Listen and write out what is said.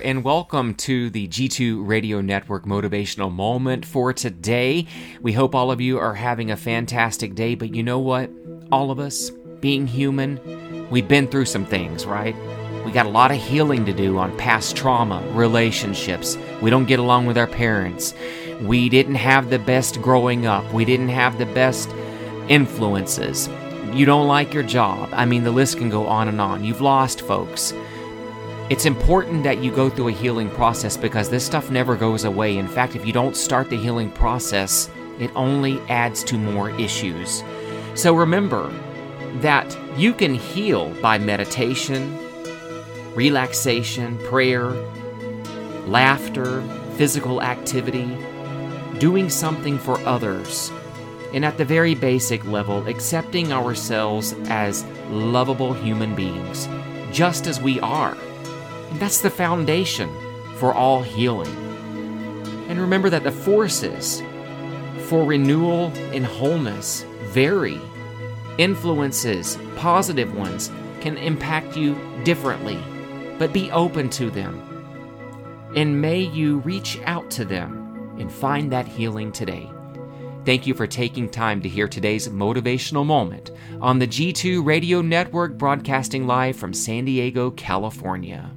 and welcome to the G2 Radio Network motivational moment for today. We hope all of you are having a fantastic day, but you know what? All of us, being human, we've been through some things, right? We got a lot of healing to do on past trauma, relationships. We don't get along with our parents. We didn't have the best growing up. We didn't have the best influences. You don't like your job. I mean, the list can go on and on. You've lost folks. It's important that you go through a healing process because this stuff never goes away. In fact, if you don't start the healing process, it only adds to more issues. So remember that you can heal by meditation, relaxation, prayer, laughter, physical activity, doing something for others, and at the very basic level, accepting ourselves as lovable human beings, just as we are. And that's the foundation for all healing. And remember that the forces for renewal and wholeness vary. Influences, positive ones, can impact you differently, but be open to them. And may you reach out to them and find that healing today. Thank you for taking time to hear today's motivational moment on the G2 Radio Network broadcasting live from San Diego, California.